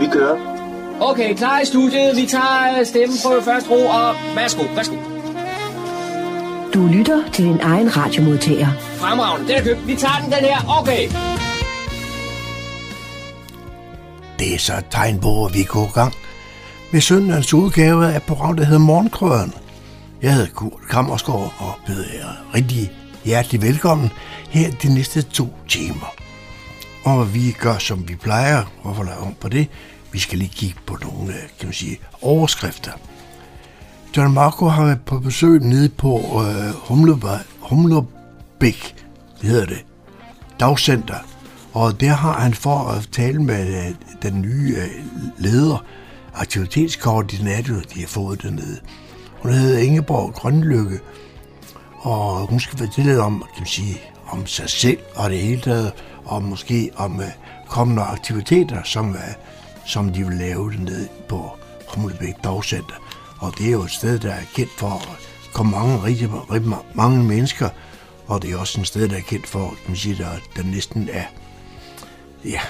Vi kører. Okay, klar i studiet. Vi tager stemmen på første ro, og værsgo, værsgo. Du lytter til din egen radiomodtager. Fremragende, den er købt. Vi tager den, den her. Okay. Det er så et tegn på, at vi går i gang med søndagens udgave af programmet, der hedder Morgenkrøden. Jeg hedder Kurt Kammersgaard og byder jer rigtig hjertelig velkommen her de næste to timer. Og vi gør, som vi plejer. Hvorfor lave om på det? Vi skal lige kigge på nogle, kan man sige, overskrifter. John Marco har været på besøg nede på øh, Humlebæk, Humlebæk, det hedder det, dagcenter. Og der har han for at tale med øh, den nye øh, leder, aktivitetskoordinator, de har fået dernede. Hun hedder Ingeborg Grønlykke, og hun skal fortælle om, kan man sige, om sig selv og det hele taget, og måske om øh, kommende aktiviteter, som, øh, som de vil lave ned på Humlebæk Dagcenter. Og det er jo et sted, der er kendt for at komme mange, rigtig, rigtig mange mennesker, og det er også et sted, der er kendt for, kan man sige, der, der næsten er ja,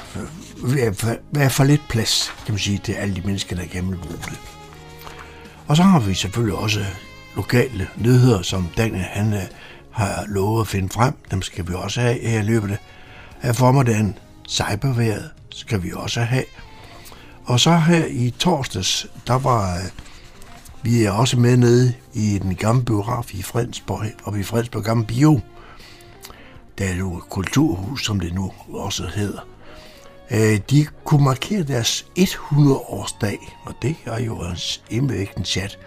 hvad for lidt plads, kan man sige, til alle de mennesker, der gerne vil bruge det. Og så har vi selvfølgelig også lokale nyheder, som Daniel han øh, har lovet at finde frem. Dem skal vi også have her i løbet af formiddagen. Cyberværet skal vi også have. Og så her i torsdags, der var øh, vi er også med nede i den gamle biograf i Fredensborg, og i Fredensborg Gamle Bio. Der er jo kulturhus, som det nu også hedder. Øh, de kunne markere deres 100-årsdag, og det er jo en chat.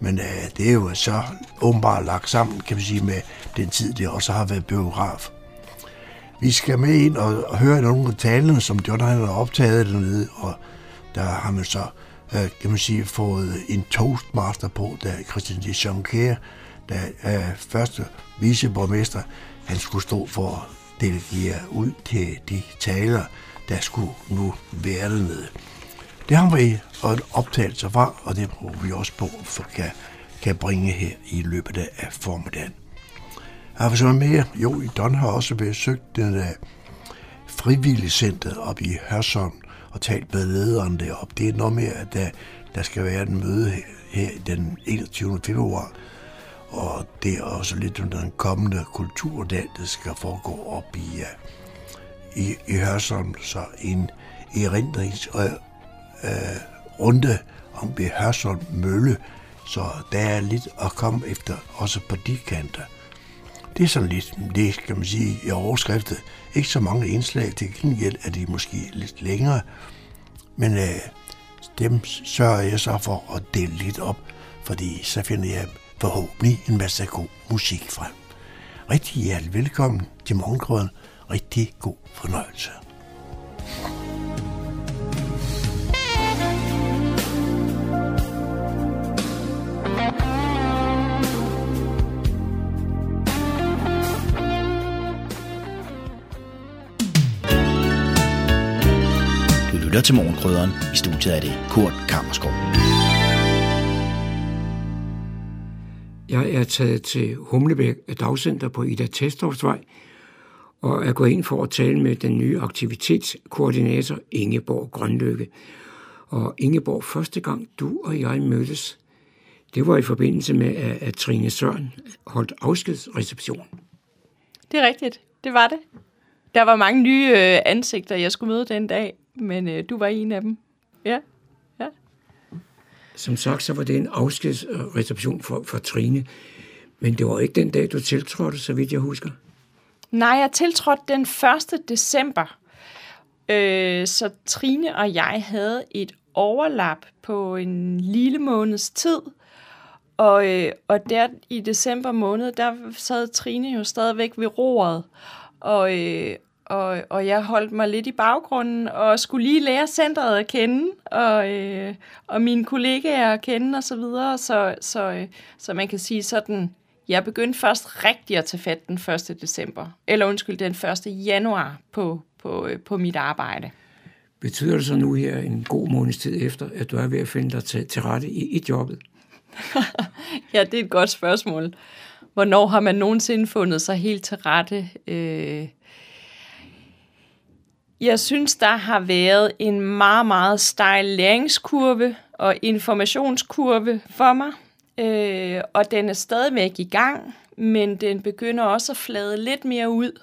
Men øh, det er jo så åbenbart lagt sammen, kan vi sige, med den tid, det også har været biograf. Vi skal med ind og høre nogle af talene, som John har optaget dernede, og der har man så, øh, kan man sige, fået en toastmaster på, der Christian de Jonquier, der er første viceborgmester, han skulle stå for at delegere ud til de taler, der skulle nu være dernede. Det har vi en optagelse fra, og det prøver vi også på, for kan, kan bringe her i løbet af formiddagen. Har vi så mere? Jo, i Don har også besøgt den uh, frivillige center op i Hørsholm og talt med lederen deroppe. Det er noget mere, at der, der skal være en møde her, her den 21. februar, og det er også lidt under den kommende kulturdag, der skal foregå op i, uh, i, i Hørsholm, så en erindrings- og øh, runde om ved Hørsholm Mølle, så der er lidt at komme efter, også på de kanter. Det er sådan lidt, det kan man sige, i overskriftet. Ikke så mange indslag, til gengæld er de måske lidt længere, men øh, dem sørger jeg så for at dele lidt op, fordi så finder jeg forhåbentlig en masse god musik frem. Rigtig hjertelig velkommen til morgenkrøden. Rigtig god fornøjelse. Lytter til Morgenkrydderen. I studiet er det Kurt Kammerskov. Jeg er taget til Humlebæk Dagcenter på Ida Testovsvej og er gået ind for at tale med den nye aktivitetskoordinator Ingeborg Grønlykke. Og Ingeborg, første gang du og jeg mødtes, det var i forbindelse med, at Trine Søren holdt afskedsreception. Det er rigtigt. Det var det. Der var mange nye øh, ansigter, jeg skulle møde den dag, men øh, du var en af dem. Ja. ja. Som sagt, så var det en afskedsreception for, for Trine. Men det var ikke den dag, du tiltrådte, så vidt jeg husker. Nej, jeg tiltrådte den 1. december. Øh, så Trine og jeg havde et overlap på en lille måneds tid. Og, øh, og der i december måned, der sad Trine jo stadigvæk ved roret. Og, øh, og, og jeg holdt mig lidt i baggrunden og skulle lige lære centret at kende og, øh, og mine kollegaer at kende og så videre, så, så, øh, så man kan sige sådan, jeg begyndte først rigtig at tage fat den 1. december, eller undskyld, den 1. januar på, på, øh, på mit arbejde. Betyder det så nu her en god måneds tid efter, at du er ved at finde dig til, til rette i, i jobbet? ja, det er et godt spørgsmål. Hvornår har man nogensinde fundet sig helt til rette? Øh, jeg synes, der har været en meget, meget stejl læringskurve og informationskurve for mig, øh, og den er stadigvæk i gang, men den begynder også at flade lidt mere ud.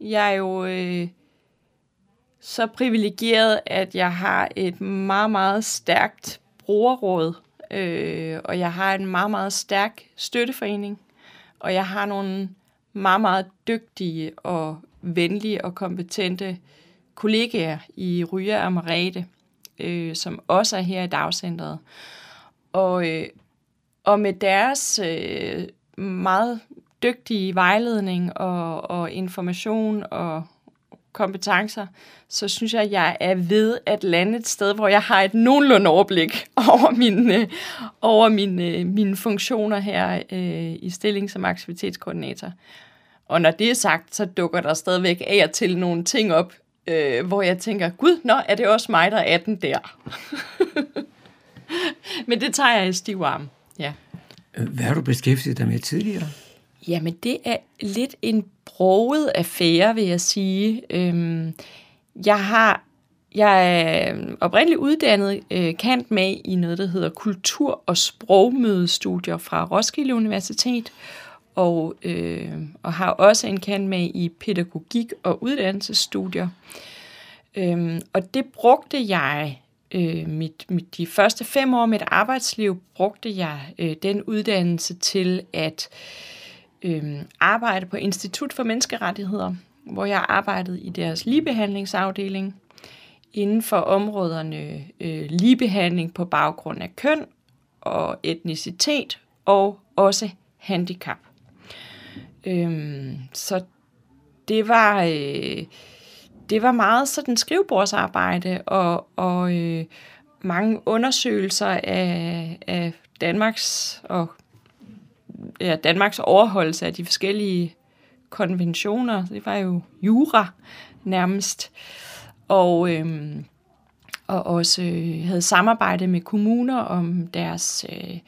Jeg er jo øh, så privilegeret, at jeg har et meget, meget stærkt brugerråd, øh, og jeg har en meget, meget stærk støtteforening, og jeg har nogle meget, meget dygtige og venlige og kompetente kollegaer i Ryger og Marete, øh, som også er her i dagcentret. Og, øh, og med deres øh, meget dygtige vejledning og, og information og kompetencer, så synes jeg, at jeg er ved at lande et sted, hvor jeg har et nogenlunde overblik over mine, øh, over mine, øh, mine funktioner her øh, i stilling som aktivitetskoordinator. Og når det er sagt, så dukker der stadigvæk af og til nogle ting op, øh, hvor jeg tænker, gud, nå, er det også mig, der er den der? Men det tager jeg i stiv arm, ja. Hvad har du beskæftiget dig med tidligere? Jamen, det er lidt en broget affære, vil jeg sige. Øhm, jeg har jeg er oprindeligt uddannet øh, kant med i noget, der hedder kultur- og sprogmødestudier fra Roskilde Universitet, og, øh, og har også en kant med i pædagogik og uddannelsesstudier. Øhm, og det brugte jeg øh, mit, mit, de første fem år af mit arbejdsliv, brugte jeg øh, den uddannelse til at øh, arbejde på Institut for Menneskerettigheder, hvor jeg arbejdede i deres ligebehandlingsafdeling inden for områderne øh, ligebehandling på baggrund af køn og etnicitet og også handicap. Øhm, så det var øh, det var meget sådan skrivebordsarbejde og, og øh, mange undersøgelser af, af Danmarks og ja, Danmarks overholdelse af de forskellige konventioner. Det var jo jura nærmest. Og, øh, og også øh, havde samarbejde med kommuner om deres øh,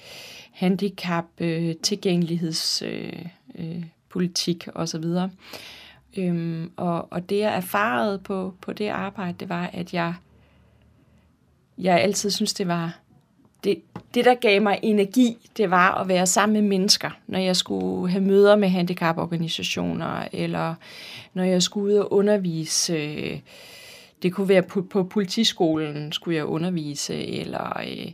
handicap, øh, tilgængelighedspolitik øh, øh, politik osv. Øhm, og, og det jeg erfarede på, på det arbejde, det var, at jeg, jeg altid synes, det var det, det, der gav mig energi, det var at være sammen med mennesker, når jeg skulle have møder med handicaporganisationer, eller når jeg skulle ud og undervise. Øh, det kunne være på, på politiskolen, skulle jeg undervise, eller, øh,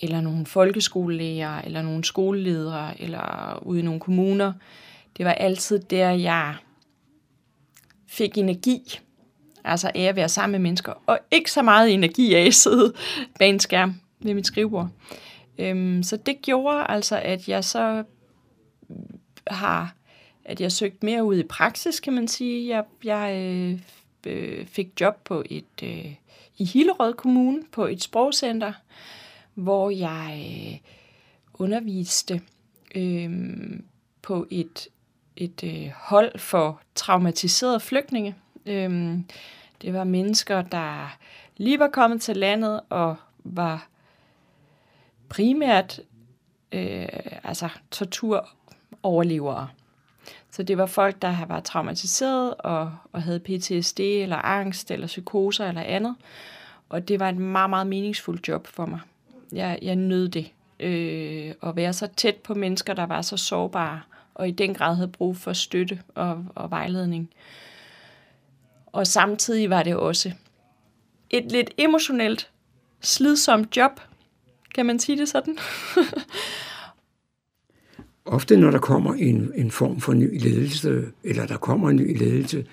eller nogle folkeskolelæger, eller nogle skoleledere, eller ude i nogle kommuner. Det var altid der, jeg fik energi, altså af at være sammen med mennesker, og ikke så meget energi af at sidde bag en skærm ved mit skrivebord. Øhm, så det gjorde altså, at jeg så har, at jeg søgte mere ud i praksis, kan man sige. Jeg, jeg øh, øh, fik job på et, øh, i Hillerød Kommune på et sprogcenter, hvor jeg øh, underviste øh, på et, et øh, hold for traumatiserede flygtninge. Øhm, det var mennesker, der lige var kommet til landet og var primært øh, altså torturoverlevere. Så det var folk, der var været traumatiseret og, og havde PTSD eller angst eller psykoser eller andet. Og det var et meget, meget meningsfuldt job for mig. Jeg, jeg nød det. Øh, at være så tæt på mennesker, der var så sårbare og i den grad havde brug for støtte og, og vejledning. Og samtidig var det også et lidt emotionelt, slidsomt job, kan man sige det sådan? Ofte når der kommer en, en form for ny ledelse, eller der kommer en ny ledelse,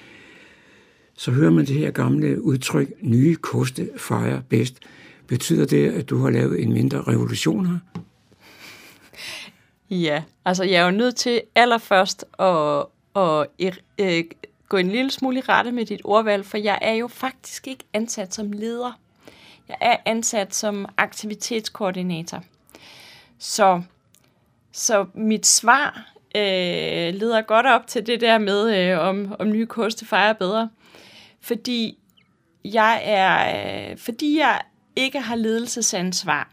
så hører man det her gamle udtryk, nye koste fejrer bedst. Betyder det, at du har lavet en mindre revolution her? Ja, altså jeg er jo nødt til allerførst at, at, at, øh, gå en lille smule i rette med dit ordvalg, for jeg er jo faktisk ikke ansat som leder. Jeg er ansat som aktivitetskoordinator. Så, så mit svar øh, leder godt op til det der med, øh, om, om nye koste fejrer bedre. Fordi jeg er, øh, fordi jeg ikke har ledelsesansvar,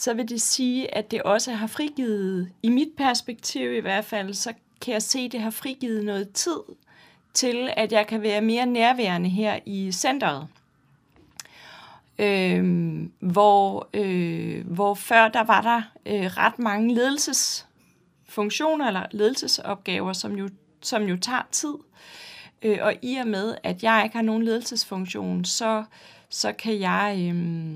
så vil det sige, at det også har frigivet, i mit perspektiv i hvert fald, så kan jeg se, at det har frigivet noget tid til, at jeg kan være mere nærværende her i centret. Øh, hvor, øh, hvor før der var der øh, ret mange ledelsesfunktioner eller ledelsesopgaver, som jo, som jo tager tid. Øh, og i og med, at jeg ikke har nogen ledelsesfunktion, så, så kan jeg... Øh,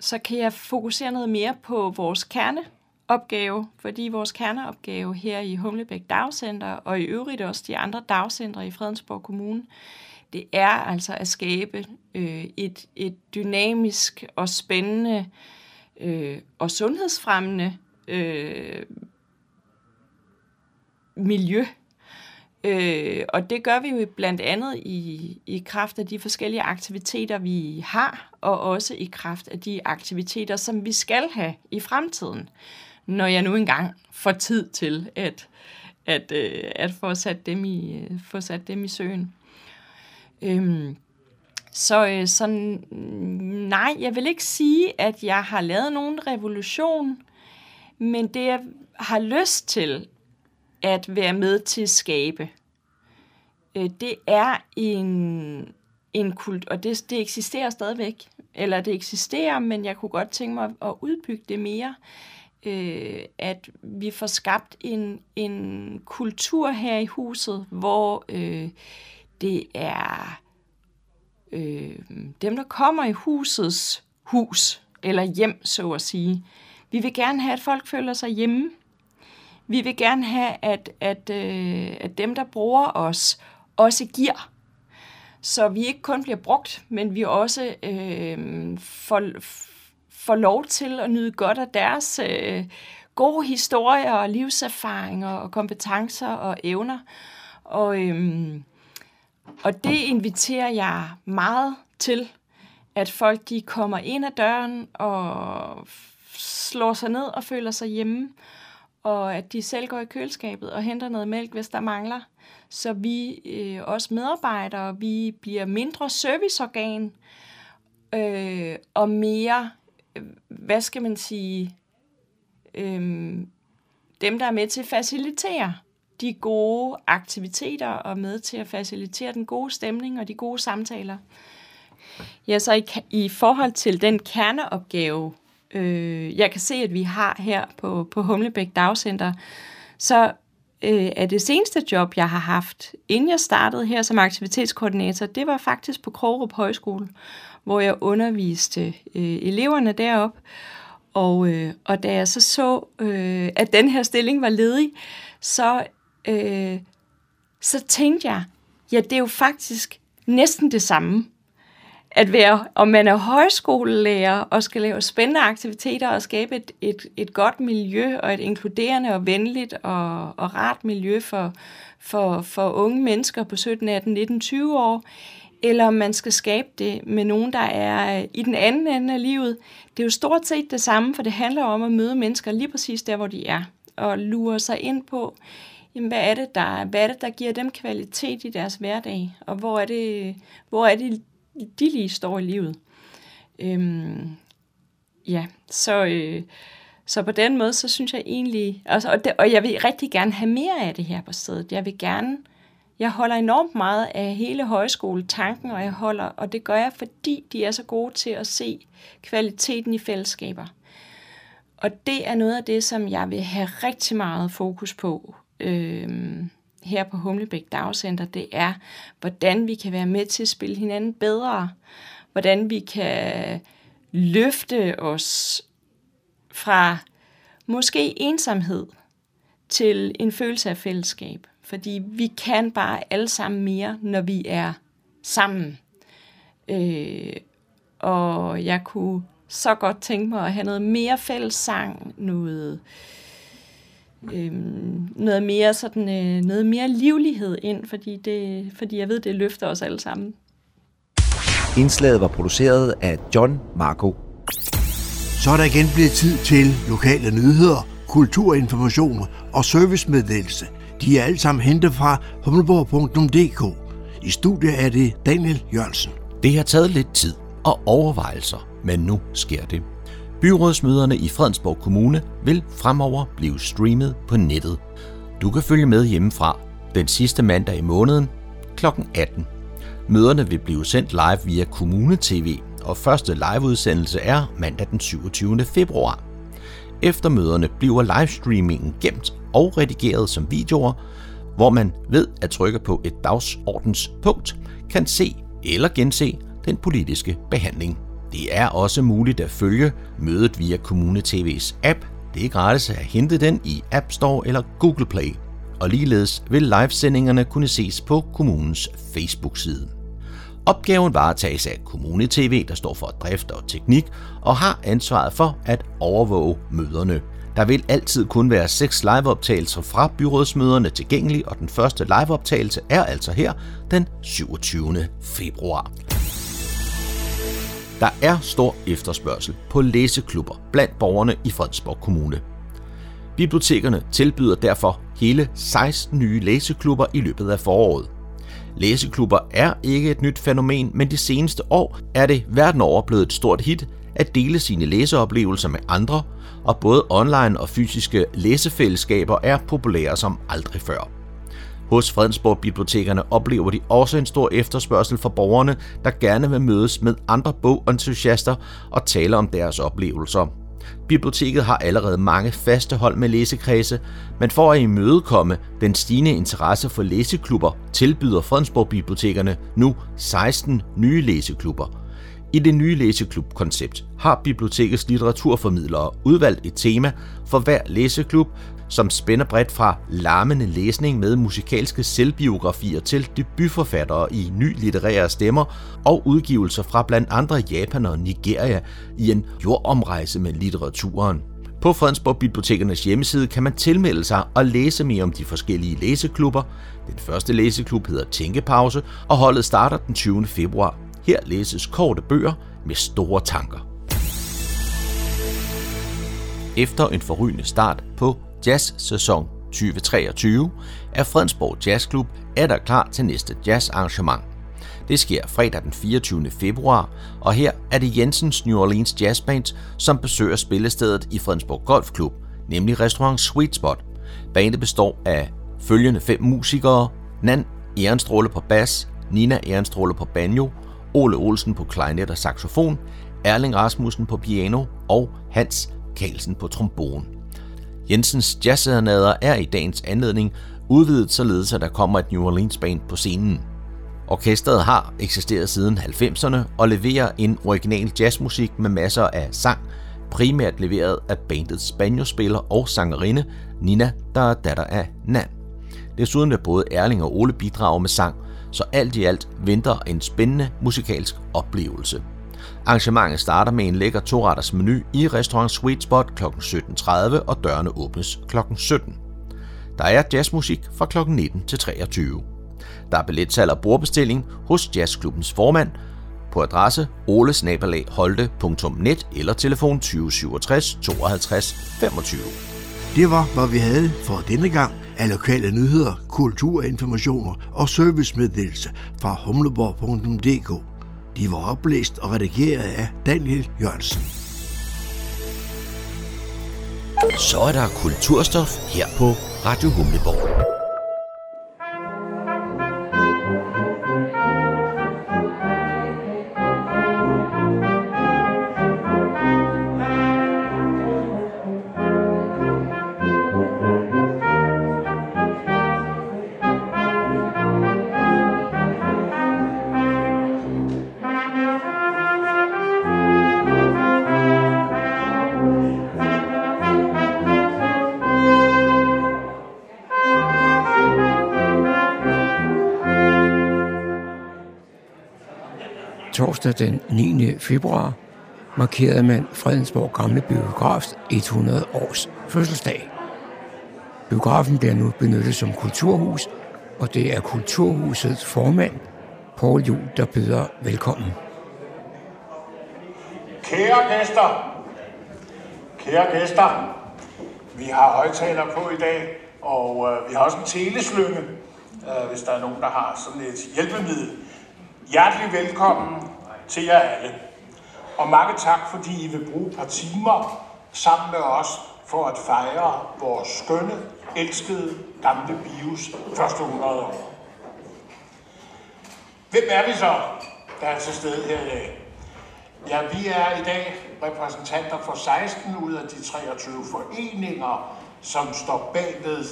så kan jeg fokusere noget mere på vores kerneopgave, fordi vores kerneopgave her i Humlebæk Dagcenter, og i øvrigt også de andre dagcentre i Fredensborg Kommune, det er altså at skabe øh, et, et dynamisk og spændende øh, og sundhedsfremmende øh, miljø Øh, og det gør vi jo blandt andet i, i kraft af de forskellige aktiviteter, vi har, og også i kraft af de aktiviteter, som vi skal have i fremtiden, når jeg nu engang får tid til at, at, øh, at få, sat dem i, øh, få sat dem i søen. Øhm, så, øh, så nej, jeg vil ikke sige, at jeg har lavet nogen revolution, men det jeg har lyst til, at være med til at skabe. Øh, det er en, en kult, og det, det eksisterer stadigvæk. Eller det eksisterer, men jeg kunne godt tænke mig at udbygge det mere. Øh, at vi får skabt en, en kultur her i huset, hvor øh, det er øh, dem, der kommer i husets hus, eller hjem, så at sige. Vi vil gerne have, at folk føler sig hjemme. Vi vil gerne have, at, at, øh, at dem, der bruger os, også giver. Så vi ikke kun bliver brugt, men vi også øh, får, får lov til at nyde godt af deres øh, gode historier og livserfaringer og kompetencer og evner. Og, øh, og det inviterer jeg meget til, at folk de kommer ind ad døren og slår sig ned og føler sig hjemme og at de selv går i køleskabet og henter noget mælk, hvis der mangler. Så vi øh, også medarbejdere, vi bliver mindre serviceorgan øh, og mere, øh, hvad skal man sige, øh, dem, der er med til at facilitere de gode aktiviteter og med til at facilitere den gode stemning og de gode samtaler. Ja, så i, i forhold til den kerneopgave, øh, jeg kan se, at vi har her på, på Humlebæk Dagcenter, så øh, er det seneste job, jeg har haft, inden jeg startede her som aktivitetskoordinator, det var faktisk på Krogerup Højskole, hvor jeg underviste øh, eleverne derop. Og, øh, og da jeg så så, øh, at den her stilling var ledig, så, øh, så tænkte jeg, ja, det er jo faktisk næsten det samme at være, om man er højskolelærer og skal lave spændende aktiviteter og skabe et, et, et godt miljø og et inkluderende og venligt og, og rart miljø for, for, for unge mennesker på 17, 18, 19, 20 år, eller om man skal skabe det med nogen, der er i den anden ende af livet. Det er jo stort set det samme, for det handler om at møde mennesker lige præcis der, hvor de er, og lure sig ind på, jamen, hvad, er det, der, hvad er det, der giver dem kvalitet i deres hverdag, og hvor er det, hvor er det de lige står i livet. Øhm, ja, så, øh, så på den måde, så synes jeg egentlig, altså, og, det, og jeg vil rigtig gerne have mere af det her på stedet. Jeg vil gerne, jeg holder enormt meget af hele højskoletanken, og jeg holder, og det gør jeg, fordi de er så gode til at se kvaliteten i fællesskaber. Og det er noget af det, som jeg vil have rigtig meget fokus på. Øhm, her på Humlebæk Dagcenter, det er, hvordan vi kan være med til at spille hinanden bedre. Hvordan vi kan løfte os fra måske ensomhed til en følelse af fællesskab. Fordi vi kan bare alle sammen mere, når vi er sammen. Øh, og jeg kunne så godt tænke mig at have noget mere fællessang, noget øh, øh, noget mere sådan øh, noget mere livlighed ind, fordi det fordi jeg ved det løfter os alle sammen. Indslaget var produceret af John Marco. Så er der igen blevet tid til lokale nyheder, kulturinformation og servicemeddelelse. De er alle sammen hentet fra humleborg.dk. I studiet er det Daniel Jørgensen. Det har taget lidt tid og overvejelser, men nu sker det. Byrådsmøderne i Fredensborg Kommune vil fremover blive streamet på nettet. Du kan følge med hjemmefra, den sidste mandag i måneden kl. 18. Møderne vil blive sendt live via Kommune TV, og første liveudsendelse er mandag den 27. februar. Efter møderne bliver livestreamingen gemt og redigeret som videoer, hvor man ved at trykke på et dagsordenspunkt kan se eller gense den politiske behandling. Det er også muligt at følge mødet via Kommune TV's app. Det er gratis at hente den i App Store eller Google Play. Og ligeledes vil livesendingerne kunne ses på kommunens Facebook-side. Opgaven varetages af Kommune TV, der står for drift og teknik, og har ansvaret for at overvåge møderne. Der vil altid kun være seks liveoptagelser fra byrådsmøderne tilgængelige, og den første liveoptagelse er altså her den 27. februar. Der er stor efterspørgsel på læseklubber blandt borgerne i Fredensborg Kommune. Bibliotekerne tilbyder derfor hele 16 nye læseklubber i løbet af foråret. Læseklubber er ikke et nyt fænomen, men de seneste år er det verden over blevet et stort hit at dele sine læseoplevelser med andre, og både online og fysiske læsefællesskaber er populære som aldrig før. Hos Fredensborg Bibliotekerne oplever de også en stor efterspørgsel fra borgerne, der gerne vil mødes med andre bogentusiaster og tale om deres oplevelser. Biblioteket har allerede mange faste hold med læsekredse, men for at imødekomme den stigende interesse for læseklubber, tilbyder Fredensborg Bibliotekerne nu 16 nye læseklubber. I det nye læseklubkoncept har bibliotekets litteraturformidlere udvalgt et tema for hver læseklub, som spænder bredt fra larmende læsning med musikalske selvbiografier til debutforfattere i ny litterære stemmer og udgivelser fra blandt andre Japan og Nigeria i en jordomrejse med litteraturen. På Fredensborg Bibliotekernes hjemmeside kan man tilmelde sig og læse mere om de forskellige læseklubber. Den første læseklub hedder Tænkepause, og holdet starter den 20. februar. Her læses korte bøger med store tanker. Efter en forrygende start på jazz-sæson 2023 er Fredensborg Jazzklub er der klar til næste jazzarrangement. Det sker fredag den 24. februar, og her er det Jensens New Orleans Jazz Band, som besøger spillestedet i Fredensborg Golfklub, nemlig restaurant Sweet Spot. Bandet består af følgende fem musikere, Nan Ehrenstråle på bas, Nina Ehrenstråle på banjo, Ole Olsen på klarinet og saxofon, Erling Rasmussen på piano og Hans Carlsen på trombone. Jensens jazzserenader er i dagens anledning udvidet således, at der kommer et New Orleans band på scenen. Orkestret har eksisteret siden 90'erne og leverer en original jazzmusik med masser af sang, primært leveret af bandets spanjospiller og sangerinde Nina, der er datter af Nan. Desuden vil både Erling og Ole bidrage med sang, så alt i alt venter en spændende musikalsk oplevelse. Arrangementet starter med en lækker toretters menu i restaurant Sweet Spot kl. 17.30, og dørene åbnes kl. 17. Der er jazzmusik fra kl. 19 til 23. Der er billetsalg og bordbestilling hos Jazzklubbens formand på adresse olesnaberlagholte.net eller telefon 2067 52 25. Det var, hvad vi havde for denne gang af lokale nyheder, kulturinformationer og servicemeddelelse fra humleborg.dk. De var oplæst og redigeret af Daniel Jørgensen. Så er der kulturstof her på Radio Humleborg. Efter den 9. februar markerede man Fredensborg Gamle Biografs 100 års fødselsdag. Biografen bliver nu benyttet som kulturhus, og det er Kulturhusets formand, Paul Jul, der byder velkommen. Kære gæster, kære gæster, vi har højtaler på i dag, og øh, vi har også en teleslynge, øh, hvis der er nogen, der har sådan et hjælpemiddel. Hjertelig velkommen til jer alle. Og mange tak, fordi I vil bruge et par timer sammen med os for at fejre vores skønne elskede gamle bios første 100 år. Hvem er vi så, der er til stede her i dag? Ja, vi er i dag repræsentanter for 16 ud af de 23 foreninger, som står bagved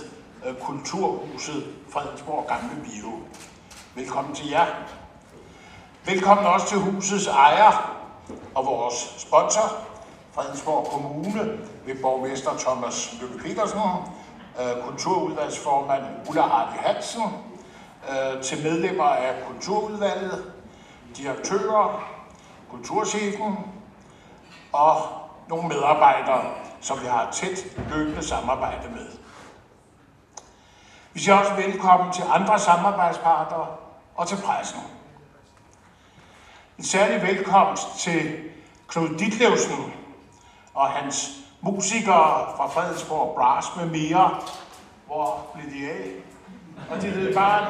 øh, Kulturhuset Fredensborg Gamle Bio. Velkommen til jer. Velkommen også til husets ejer og vores sponsor, Fredensborg Kommune, ved borgmester Thomas Løkke Petersen, øh, kulturudvalgsformand Ulla Hardy Hansen, øh, til medlemmer af kulturudvalget, direktører, kulturchefen og nogle medarbejdere, som vi har tæt løbende samarbejde med. Vi siger også velkommen til andre samarbejdspartnere og til pressen. En særlig velkomst til Knud Ditlevsen og hans musikere fra Fredensborg Brass med mere. Hvor blev de af? Og de ved bare,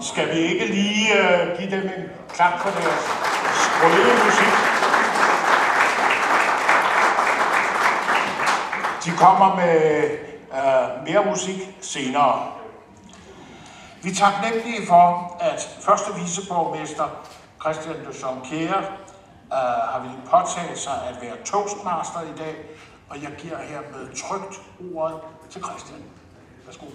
skal vi ikke lige uh, give dem en klap for deres sprøde musik? De kommer med uh, mere musik senere. Vi er taknemmelige for, at første viceborgmester Christian de Jonquière øh, har ville påtage sig at være toastmaster i dag, og jeg giver hermed trygt ordet til Christian. Værsgo.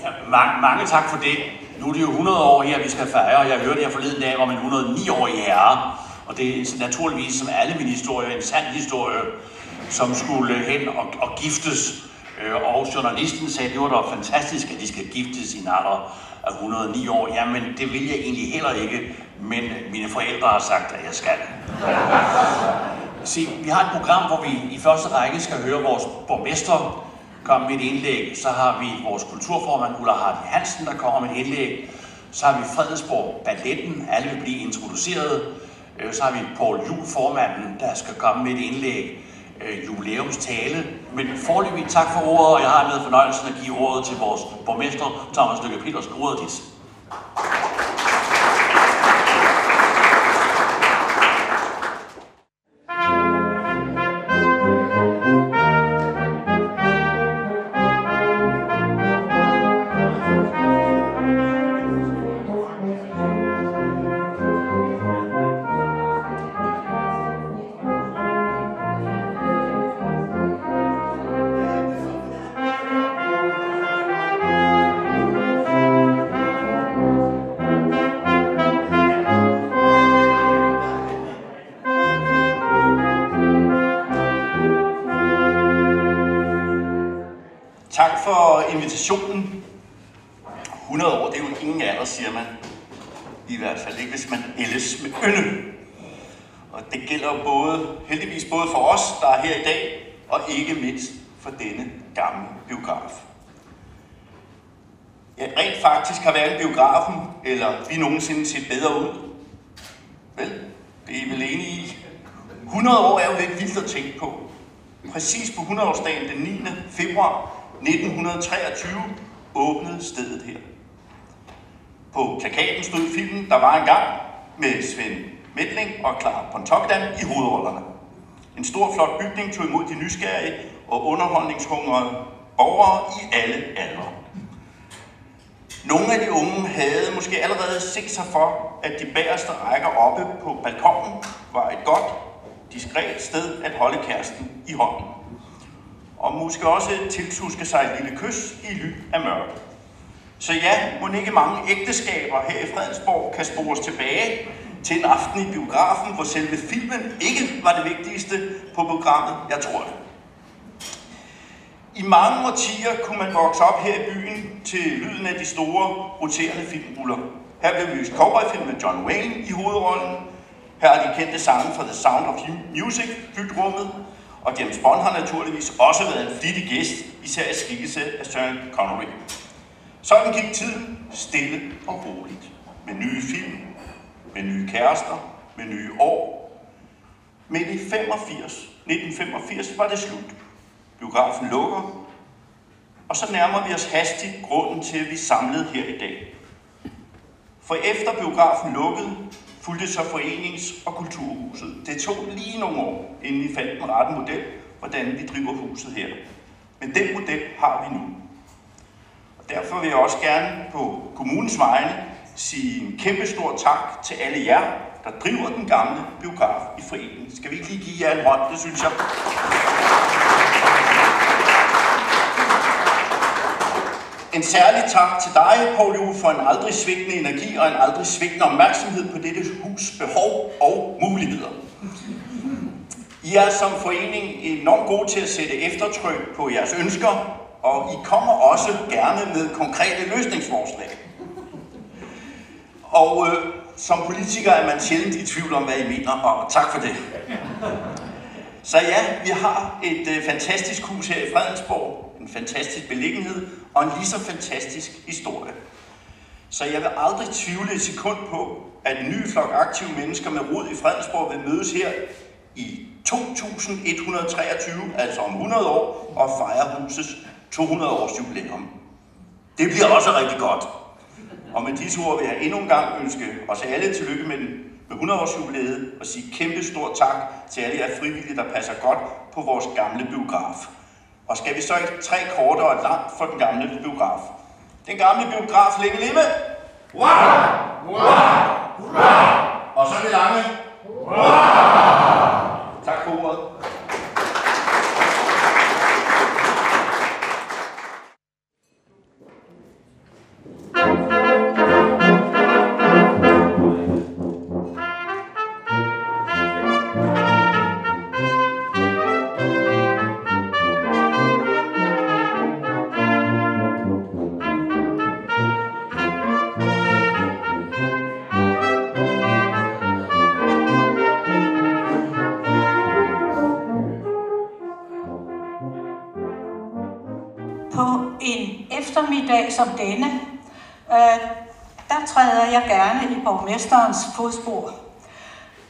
Ja, mange, mange tak for det. Nu er det jo 100 år her, vi skal fejre, og jeg hørte her forleden dag om en 109-årig herre. Og det er naturligvis, som alle mine historier, en sand historie, som skulle hen og, og giftes. Øh, Og journalisten sagde, det var da fantastisk, at de skal giftes i en alder af 109 år. Jamen, det vil jeg egentlig heller ikke, men mine forældre har sagt, at jeg skal. Se, vi har et program, hvor vi i første række skal høre vores borgmester komme med et indlæg. Så har vi vores kulturformand Ulla Hardy Hansen, der kommer med et indlæg. Så har vi Fredensborg Balletten, alle vil blive introduceret. Øh, Så har vi Paul Juhl, formanden, der skal komme med et indlæg, øh, jubilæumstale. Men forløbig tak for ordet, og jeg har med fornøjelsen at give ordet til vores borgmester, Thomas Lykke Petersen. Ordet dit. Med ynde. Og det gælder både, heldigvis både for os, der er her i dag, og ikke mindst for denne gamle biograf. Ja, rent faktisk har hverken biografen eller vi nogensinde set bedre ud. Vel, det er I vel enige i? 100 år er jo lidt vildt at tænke på. Præcis på 100-årsdagen den 9. februar 1923 åbnede stedet her. På plakaten stod filmen Der var engang, med Svend Medling og Clara Pontoppidan i hovedrollerne. En stor flot bygning tog imod de nysgerrige og underholdningshungrede borgere i alle aldre. Nogle af de unge havde måske allerede set sig for, at de bagerste rækker oppe på balkongen var et godt, diskret sted at holde kæresten i hånden. Og måske også tiltuske sig et lille kys i ly af mørket. Så ja, må ikke mange ægteskaber her i Fredensborg kan spores tilbage til en aften i biografen, hvor selve filmen ikke var det vigtigste på programmet, jeg tror det. I mange årtier kunne man vokse op her i byen til lyden af de store, roterende filmruller. Her blev vist cowboyfilm med John Wayne i hovedrollen. Her er de kendte sange fra The Sound of Music fyldt rummet. Og James Bond har naturligvis også været en flittig gæst, især i skikkelse af Søren Connery. Sådan gik tiden stille og roligt. Med nye film, med nye kærester, med nye år. Men i 85, 1985 var det slut. Biografen lukker, og så nærmer vi os hastigt grunden til, at vi er samlet her i dag. For efter biografen lukkede, fulgte så forenings- og kulturhuset. Det tog lige nogle år, inden vi fandt den rette model, hvordan vi driver huset her. Men den model har vi nu. Derfor vil jeg også gerne på kommunens vegne sige en kæmpe stor tak til alle jer, der driver den gamle biograf i foreningen. Skal vi ikke lige give jer en hånd? Det synes jeg. En særlig tak til dig, Poul Juhl, for en aldrig svigtende energi og en aldrig svigtende opmærksomhed på dette hus behov og muligheder. I er som forening enormt gode til at sætte eftertryk på jeres ønsker, og I kommer også gerne med konkrete løsningsforslag. Og øh, som politiker er man sjældent i tvivl om, hvad I mener, og tak for det. Så ja, vi har et øh, fantastisk hus her i Fredensborg, en fantastisk beliggenhed og en lige så fantastisk historie. Så jeg vil aldrig tvivle et sekund på, at en ny flok aktive mennesker med rod i Fredensborg vil mødes her i 2123, altså om 100 år, og fejre husets 200 års jubilæum. Det bliver også rigtig godt. Og med disse ord vil jeg endnu en gang ønske os alle tillykke med, med 100 års jubilæet og sige kæmpe stor tak til alle jer frivillige, der passer godt på vores gamle biograf. Og skal vi så ikke tre korte og langt for den gamle biograf? Den gamle biograf længe leve! Wow! Hurra! Hurra! Og så det lange. Hurra! Tak for ordet. Som denne, øh, der træder jeg gerne i borgmesterens fodspor.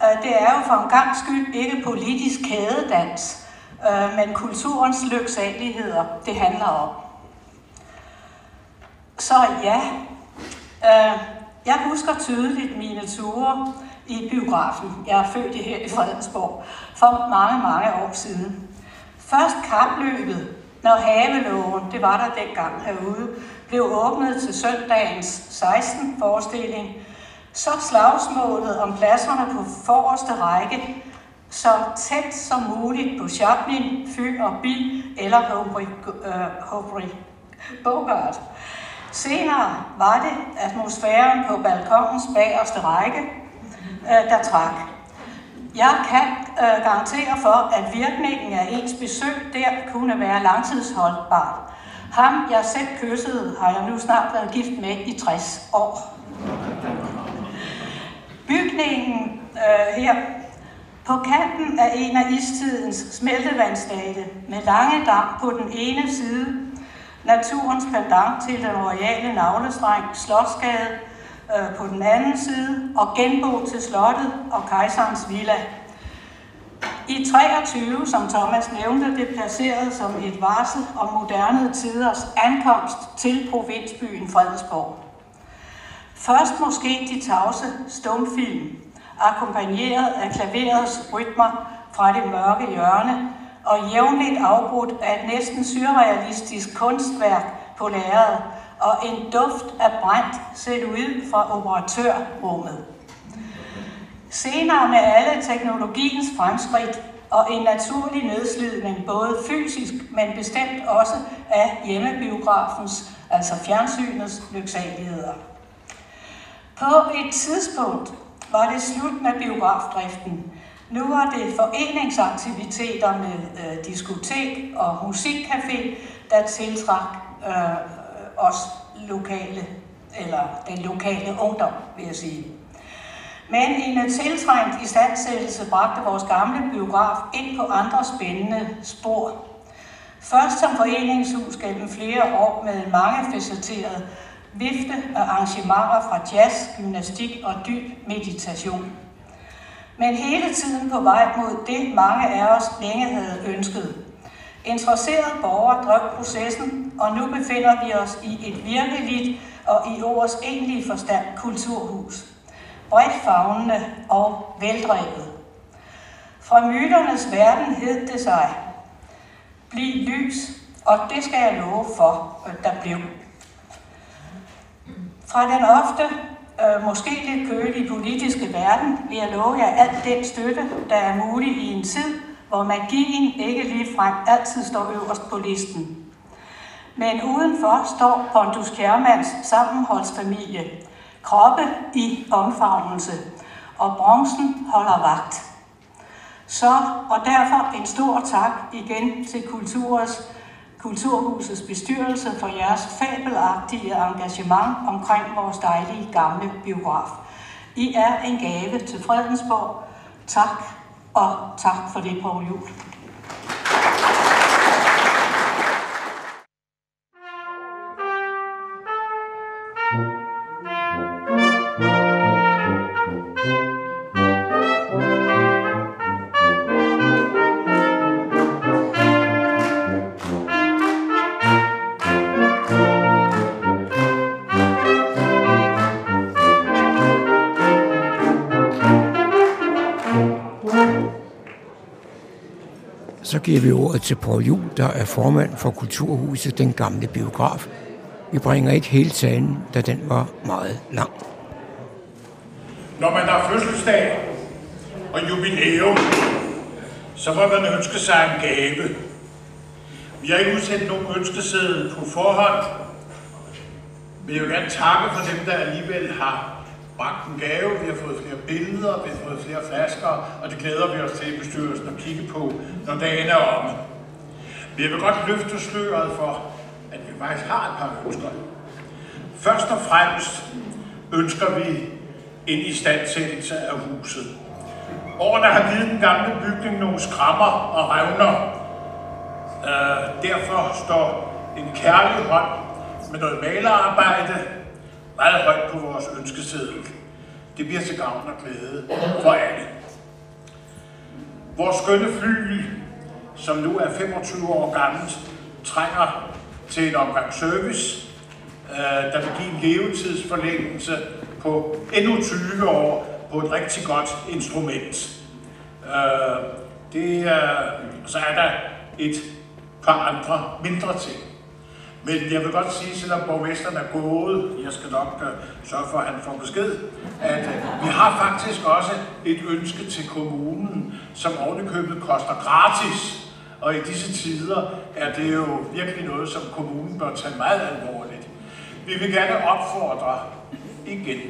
Øh, det er jo for en gang skyld ikke politisk kædedans, øh, men kulturens lyksaligheder, det handler om. Så ja, øh, jeg husker tydeligt mine ture i biografen. Jeg er født her i Fredensborg for mange, mange år siden. Først kapløbet, når havelågen, det var der dengang herude, blev åbnet til søndagens 16 forestilling, så slagsmålet om pladserne på forreste række, så tæt som muligt på Chaplin, Fy og Bill eller Humphrey, uh, øh, Humphrey Bogart. Senere var det atmosfæren på balkongens bagerste række, uh, der trak. Jeg kan øh, garantere for, at virkningen af ens besøg der kunne være langtidsholdbar. Ham, jeg selv kyssede, har jeg nu snart været gift med i 60 år. Bygningen øh, her på kanten af en af istidens smeltevandsdage med lange dam på den ene side, naturens pendant til den royale navlestreng Slotsgade øh, på den anden side, og genbo til slottet og kejserens villa. I 23, som Thomas nævnte, det placeret som et varsel om moderne tiders ankomst til provinsbyen Fredensborg. Først måske de tavse stumfilm, akkompagneret af klaverets rytmer fra det mørke hjørne, og jævnligt afbrudt af et næsten surrealistisk kunstværk på lærredet, og en duft af brændt set ud fra operatørrummet. Senere med alle teknologiens fremskridt og en naturlig nedslidning, både fysisk, men bestemt også af hjemmebiografens, altså fjernsynets lyksaligheder. På et tidspunkt var det slut med biografdriften. Nu var det foreningsaktiviteter med øh, diskotek og musikcafé, der tiltrak øh, os lokale, eller den lokale ungdom, vil jeg sige. Men en tiltrængt istandsættelse bragte vores gamle biograf ind på andre spændende spor. Først som foreningshus gennem flere år med en mangefacetteret vifte af arrangementer fra jazz, gymnastik og dyb meditation. Men hele tiden på vej mod det, mange af os længe havde ønsket. Interesserede borgere drev processen, og nu befinder vi os i et virkeligt og i ordets egentlige forstand kulturhus. bredt fagnende og veldrevet. Fra myternes verden hed det sig, bliv lys, og det skal jeg love for, at der blev. Fra den ofte, øh, måske lidt kølige politiske verden, vil jeg love jer alt den støtte, der er mulig i en tid, hvor magien ikke ligefrem altid står øverst på listen. Men udenfor står Pontus Kjærmands sammenholdsfamilie, kroppe i omfavnelse, og bronzen holder vagt. Så, og derfor en stor tak igen til Kulturs, Kulturhusets bestyrelse for jeres fabelagtige engagement omkring vores dejlige gamle biograf. I er en gave til Fredensborg. Tak, og tak for det, Poul Juhl. Så giver vi ordet til Poul Jul, der er formand for Kulturhuset Den Gamle Biograf. Vi bringer ikke hele talen, da den var meget lang. Når man har fødselsdag og jubilæum, så må man ønske sig en gave. Vi har ikke udsendt nogen ønskeseddel på forhånd, men jeg vil gerne takke for dem, der alligevel har bragt en gave. Vi har fået flere billeder, vi har fået flere flasker, og det glæder vi os til i bestyrelsen at kigge på, når dagen er omme. Men jeg vil godt løfte sløret for, at vi faktisk har et par ønsker. Først og fremmest ønsker vi en istandsættelse af huset. Årene har givet den gamle bygning nogle skrammer og revner. Øh, derfor står en kærlig hånd med noget malerarbejde meget højt på vores ønskeseddel. Det bliver til gavn og glæde for alle. Vores skønne fly, som nu er 25 år gammelt, trænger til en omgang service, øh, der vil give en levetidsforlængelse på endnu 20 år på et rigtig godt instrument. Øh, det er, så er der et par andre mindre ting. Men jeg vil godt sige, selvom borgmesteren er gået, jeg skal nok uh, sørge for, at han får besked, at uh, vi har faktisk også et ønske til kommunen, som ovenikøbet koster gratis. Og i disse tider er det jo virkelig noget, som kommunen bør tage meget alvorligt. Vi vil gerne opfordre igen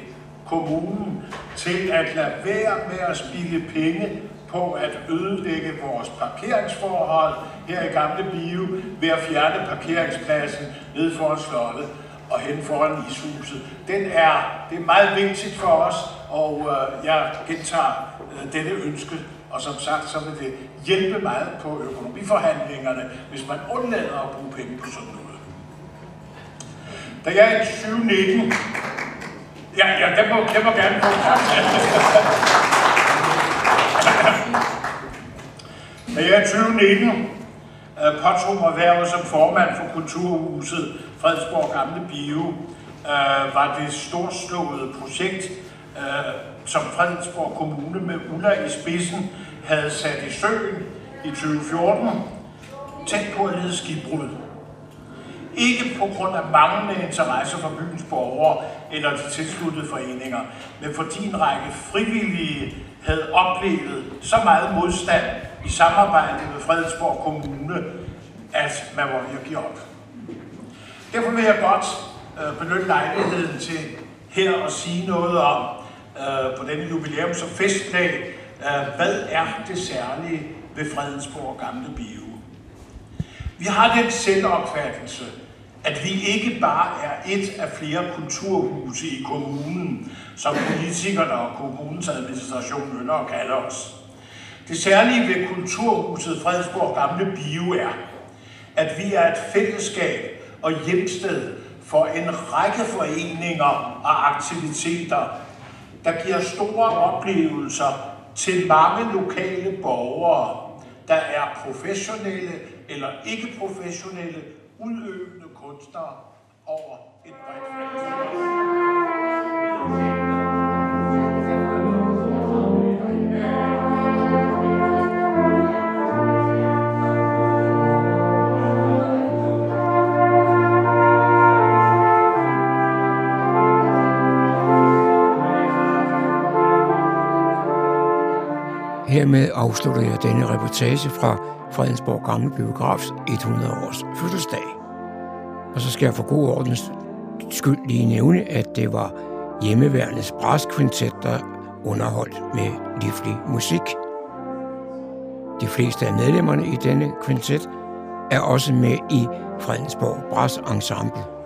kommunen til at lade være med at spille penge på at ødelægge vores parkeringsforhold her i Gamle Bio ved at fjerne parkeringspladsen ned foran slottet og hen foran ishuset. Den er, det er meget vigtigt for os, og øh, jeg gentager øh, dette ønske, og som sagt, så vil det hjælpe meget på økonomiforhandlingerne, hvis man undlader at bruge penge på sådan noget. Da jeg i 2019... Ja, ja, det må, det må gerne få Da jeg i 2019 øh, påtog mig hvervet som formand for Kulturhuset Fredsborg Gamle Bio, øh, var det storslåede projekt, øh, som Fredensborg Kommune med Ulla i spidsen havde sat i søen i 2014, tæt på at lede skibbrud. Ikke på grund af manglende interesse for byens borgere eller de tilsluttede foreninger, men fordi en række frivillige havde oplevet så meget modstand i samarbejde med Fredensborg Kommune, at man var ved at give op. Derfor vil jeg godt øh, benytte lejligheden til her at sige noget om øh, på denne jubilæums- og festdag, øh, hvad er det særlige ved Fredensborg Gamle Bio? Vi har den selvopfattelse, at vi ikke bare er et af flere kulturhuse i kommunen, som politikerne og kommunens administration ynder at kalde os. Det særlige ved Kulturhuset Fredsborg Gamle Bio er, at vi er et fællesskab og hjemsted for en række foreninger og aktiviteter, der giver store oplevelser til mange lokale borgere, der er professionelle eller ikke professionelle udøvende kunstnere over et bredt felt. Hermed afslutter jeg denne reportage fra Fredensborg Gamle Biografs 100 års fødselsdag. Og så skal jeg for god ordens skyld lige nævne, at det var hjemmeværendets braskvintet, der underholdt med livlig musik. De fleste af medlemmerne i denne kvintet er også med i Fredensborg Brass Ensemble.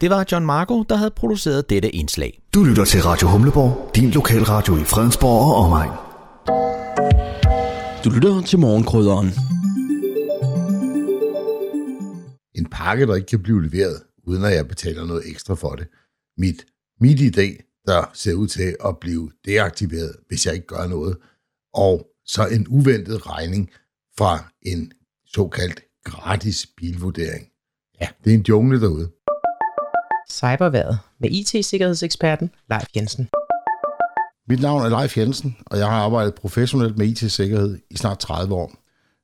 Det var John Marco, der havde produceret dette indslag. Du lytter til Radio Humleborg, din lokalradio i Fredensborg og omegn. Du lytter til morgenkrydderen. En pakke, der ikke kan blive leveret, uden at jeg betaler noget ekstra for det. Mit, mit idé, der ser ud til at blive deaktiveret, hvis jeg ikke gør noget. Og så en uventet regning fra en såkaldt gratis bilvurdering. Ja, det er en jungle derude. Cyberværet med IT-sikkerhedseksperten Leif Jensen. Mit navn er Leif Jensen, og jeg har arbejdet professionelt med IT-sikkerhed i snart 30 år.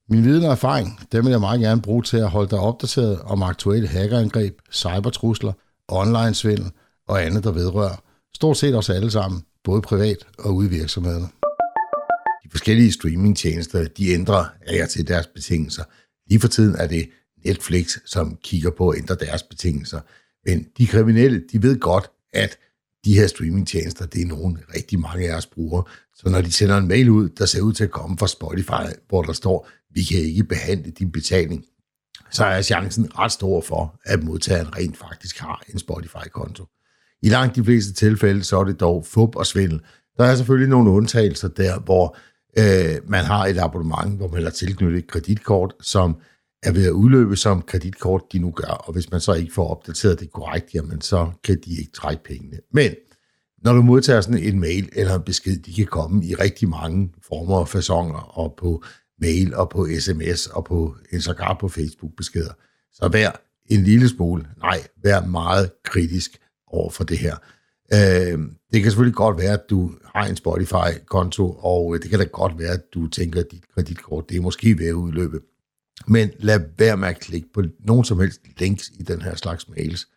Min viden og erfaring, dem vil jeg meget gerne bruge til at holde dig opdateret om aktuelle hackerangreb, cybertrusler, online-svindel og andet, der vedrører. Stort set os alle sammen, både privat og ude i virksomhederne. De forskellige streamingtjenester, de ændrer af jer til deres betingelser. Lige for tiden er det Netflix, som kigger på at ændre deres betingelser. Men de kriminelle, de ved godt, at de her streamingtjenester, det er nogen rigtig mange af os bruger. Så når de sender en mail ud, der ser ud til at komme fra Spotify, hvor der står, vi kan ikke behandle din betaling, så er chancen ret stor for, at modtageren rent faktisk har en Spotify-konto. I langt de fleste tilfælde, så er det dog fup og svindel. Der er selvfølgelig nogle undtagelser der, hvor øh, man har et abonnement, hvor man har tilknyttet et kreditkort, som er ved at udløbe, som kreditkort de nu gør, og hvis man så ikke får opdateret det korrekt, jamen så kan de ikke trække pengene. Men når du modtager sådan en mail eller en besked, de kan komme i rigtig mange former og fasonger, og på mail og på sms og på en sågar på Facebook-beskeder. Så vær en lille smule, nej, vær meget kritisk over for det her. Øh, det kan selvfølgelig godt være, at du har en Spotify-konto, og øh, det kan da godt være, at du tænker, at dit kreditkort det er måske ved at udløbe. Men lad være med at klikke på nogen som helst links i den her slags mails.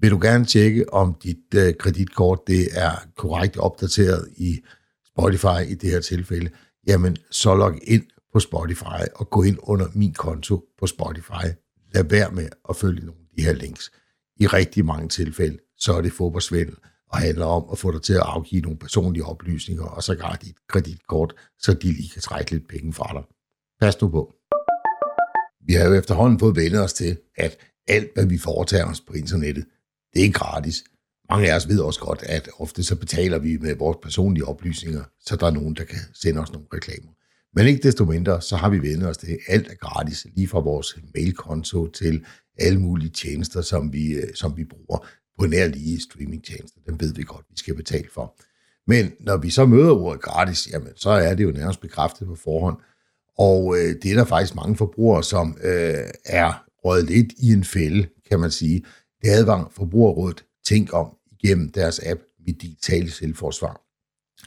Vil du gerne tjekke, om dit øh, kreditkort det er korrekt opdateret i Spotify i det her tilfælde, jamen så log ind på Spotify og gå ind under min konto på Spotify. Lad være med at følge nogle af de her links. I rigtig mange tilfælde, så er det fodboldsvindel og handler om at få dig til at afgive nogle personlige oplysninger, og så gør dit kreditkort, så de lige kan trække lidt penge fra dig. Pas nu på. Vi har jo efterhånden fået vendt os til, at alt, hvad vi foretager os på internettet, det er gratis. Mange af os ved også godt, at ofte så betaler vi med vores personlige oplysninger, så der er nogen, der kan sende os nogle reklamer. Men ikke desto mindre, så har vi vendt os til, at alt er gratis, lige fra vores mailkonto til alle mulige tjenester, som vi, øh, som vi bruger på nær lige streamingtjenester. Dem ved vi godt, vi skal betale for. Men når vi så møder ordet gratis, jamen, så er det jo nærmest bekræftet på forhånd, og øh, det er der faktisk mange forbrugere, som øh, er røget lidt i en fælde, kan man sige. Det advang Forbrugerrådet tænk om igennem deres app Mit Digitale Selvforsvar.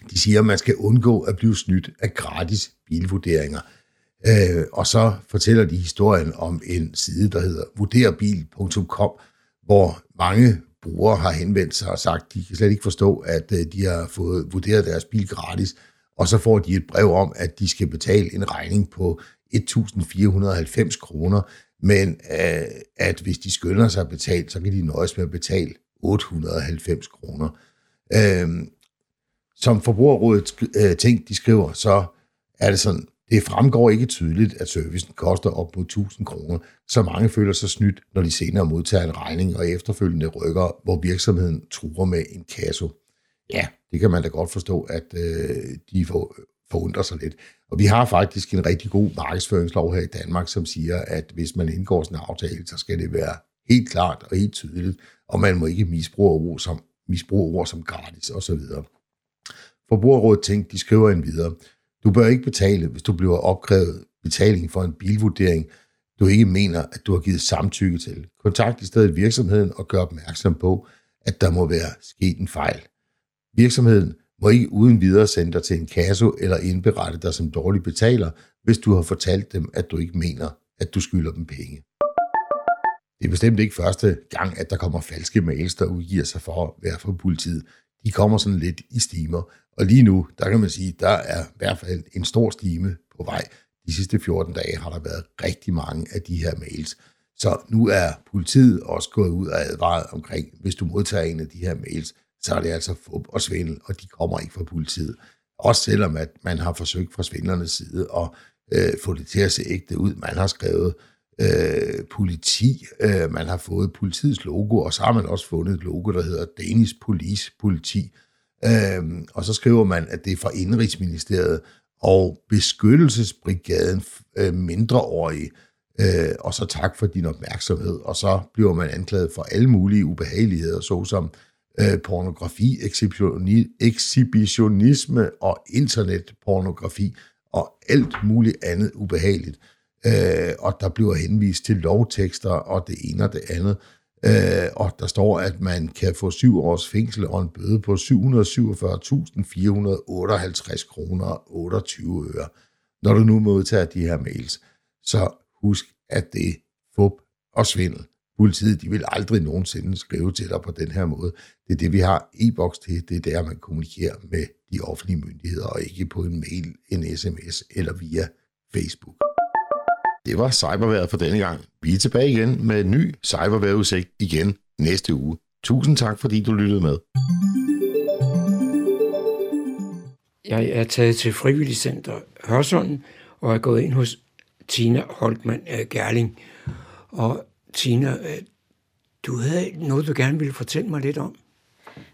De siger, at man skal undgå at blive snydt af gratis bilvurderinger. Øh, og så fortæller de historien om en side, der hedder vurderbil.com, hvor mange brugere har henvendt sig og sagt, at de kan slet ikke forstå, at øh, de har fået vurderet deres bil gratis, og så får de et brev om, at de skal betale en regning på 1.490 kroner, men øh, at hvis de skynder sig at betale, så kan de nøjes med at betale 890 kroner. Øh, som forbrugerrådet øh, ting, de skriver, så er det sådan, det fremgår ikke tydeligt, at servicen koster op mod 1000 kroner, så mange føler sig snydt, når de senere modtager en regning og efterfølgende rykker, hvor virksomheden truer med en kasse. Ja, det kan man da godt forstå, at øh, de får, forundrer sig lidt. Og vi har faktisk en rigtig god markedsføringslov her i Danmark, som siger, at hvis man indgår sådan en aftale, så skal det være helt klart og helt tydeligt, og man må ikke misbruge ord som, misbruge ord som gratis osv. Forbrugerrådet Tænk, de skriver en videre. Du bør ikke betale, hvis du bliver opkrævet betaling for en bilvurdering, du ikke mener, at du har givet samtykke til. Kontakt i stedet virksomheden og gør opmærksom på, at der må være sket en fejl. Virksomheden må ikke uden videre sende dig til en kasse eller indberette dig som dårlig betaler, hvis du har fortalt dem, at du ikke mener, at du skylder dem penge. Det er bestemt ikke første gang, at der kommer falske mails, der udgiver sig for at være fra politiet. De kommer sådan lidt i stimer, og lige nu, der kan man sige, der er i hvert fald en stor stime på vej. De sidste 14 dage har der været rigtig mange af de her mails. Så nu er politiet også gået ud og advaret omkring, hvis du modtager en af de her mails, så er det altså fup og svindel, og de kommer ikke fra politiet. Også selvom at man har forsøgt fra svindlernes side at øh, få det til at se ægte ud. Man har skrevet øh, politi, øh, man har fået politiets logo, og så har man også fundet et logo, der hedder Danish Police Politi. Øh, og så skriver man, at det er fra Indrigsministeriet og Beskyttelsesbrigaden øh, mindreårige. Øh, og så tak for din opmærksomhed. Og så bliver man anklaget for alle mulige ubehageligheder, såsom øh, pornografi, exhibitionisme og internetpornografi og alt muligt andet ubehageligt. Øh, og der bliver henvist til lovtekster og det ene og det andet. Øh, og der står, at man kan få syv års fængsel og en bøde på 747.458 kroner og 28 øre. Når du nu modtager de her mails, så husk, at det er fup og svindel. Politiet, de vil aldrig nogensinde skrive til dig på den her måde. Det er det, vi har e-boks til. Det er der, man kommunikerer med de offentlige myndigheder, og ikke på en mail, en sms eller via Facebook. Det var cyberværet for denne gang. Vi er tilbage igen med en ny cyberværetudsigt igen næste uge. Tusind tak, fordi du lyttede med. Jeg er taget til Frivilligcenter Hørsholm og er gået ind hos Tina Holtmann øh, Gerling. Og Tina, øh, du havde noget, du gerne ville fortælle mig lidt om.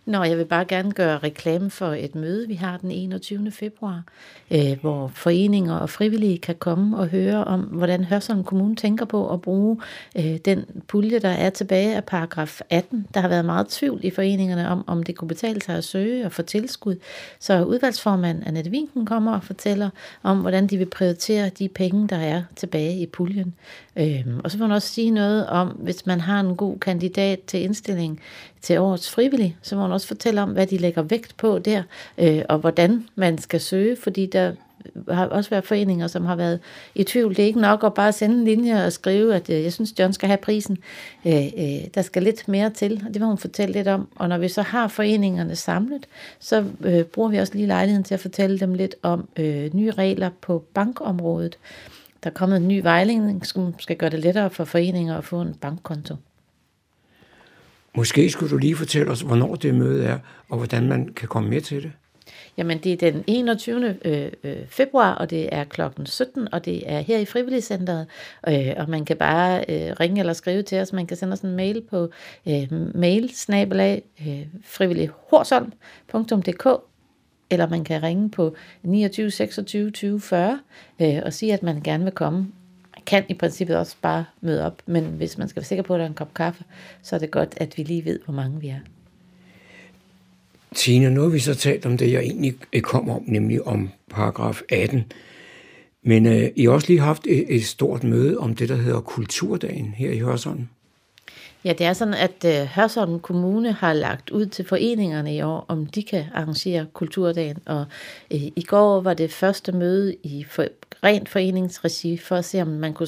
Nå, jeg vil bare gerne gøre reklame for et møde, vi har den 21. februar, øh, hvor foreninger og frivillige kan komme og høre om, hvordan Hørsholm Kommune tænker på at bruge øh, den pulje, der er tilbage af paragraf 18. Der har været meget tvivl i foreningerne om, om det kunne betale sig at søge og få tilskud. Så udvalgsformand Annette Winken kommer og fortæller om, hvordan de vil prioritere de penge, der er tilbage i puljen. Øhm, og så vil hun også sige noget om, hvis man har en god kandidat til indstilling til årets frivillig, så må hun også fortælle om, hvad de lægger vægt på der, øh, og hvordan man skal søge, fordi der har også været foreninger, som har været i tvivl. Det er ikke nok at bare sende en linje og skrive, at øh, jeg synes, John skal have prisen. Øh, øh, der skal lidt mere til, og det må hun fortælle lidt om. Og når vi så har foreningerne samlet, så øh, bruger vi også lige lejligheden til at fortælle dem lidt om øh, nye regler på bankområdet. Der er kommet en ny vejledning, som skal gøre det lettere for foreninger at få en bankkonto. Måske skulle du lige fortælle os, hvornår det møde er, og hvordan man kan komme med til det. Jamen, det er den 21. Øh, øh, februar, og det er klokken 17, og det er her i Frivilligcenteret, øh, og man kan bare øh, ringe eller skrive til os. Man kan sende os en mail på øh, mail øh, frivillighorsolm.dk eller man kan ringe på 29 26 20 40 øh, og sige, at man gerne vil komme. Man kan i princippet også bare møde op, men hvis man skal være sikker på, at der er en kop kaffe, så er det godt, at vi lige ved, hvor mange vi er. Tina, nu har vi så talt om det, jeg egentlig kom om, nemlig om paragraf 18. Men øh, I har også lige haft et, et stort møde om det, der hedder Kulturdagen her i Hørsholm. Ja, det er sådan, at øh, Hørsholm Kommune har lagt ud til foreningerne i år, om de kan arrangere Kulturdagen. Og øh, i går var det første møde i for, rent foreningsregi for at se, om man kunne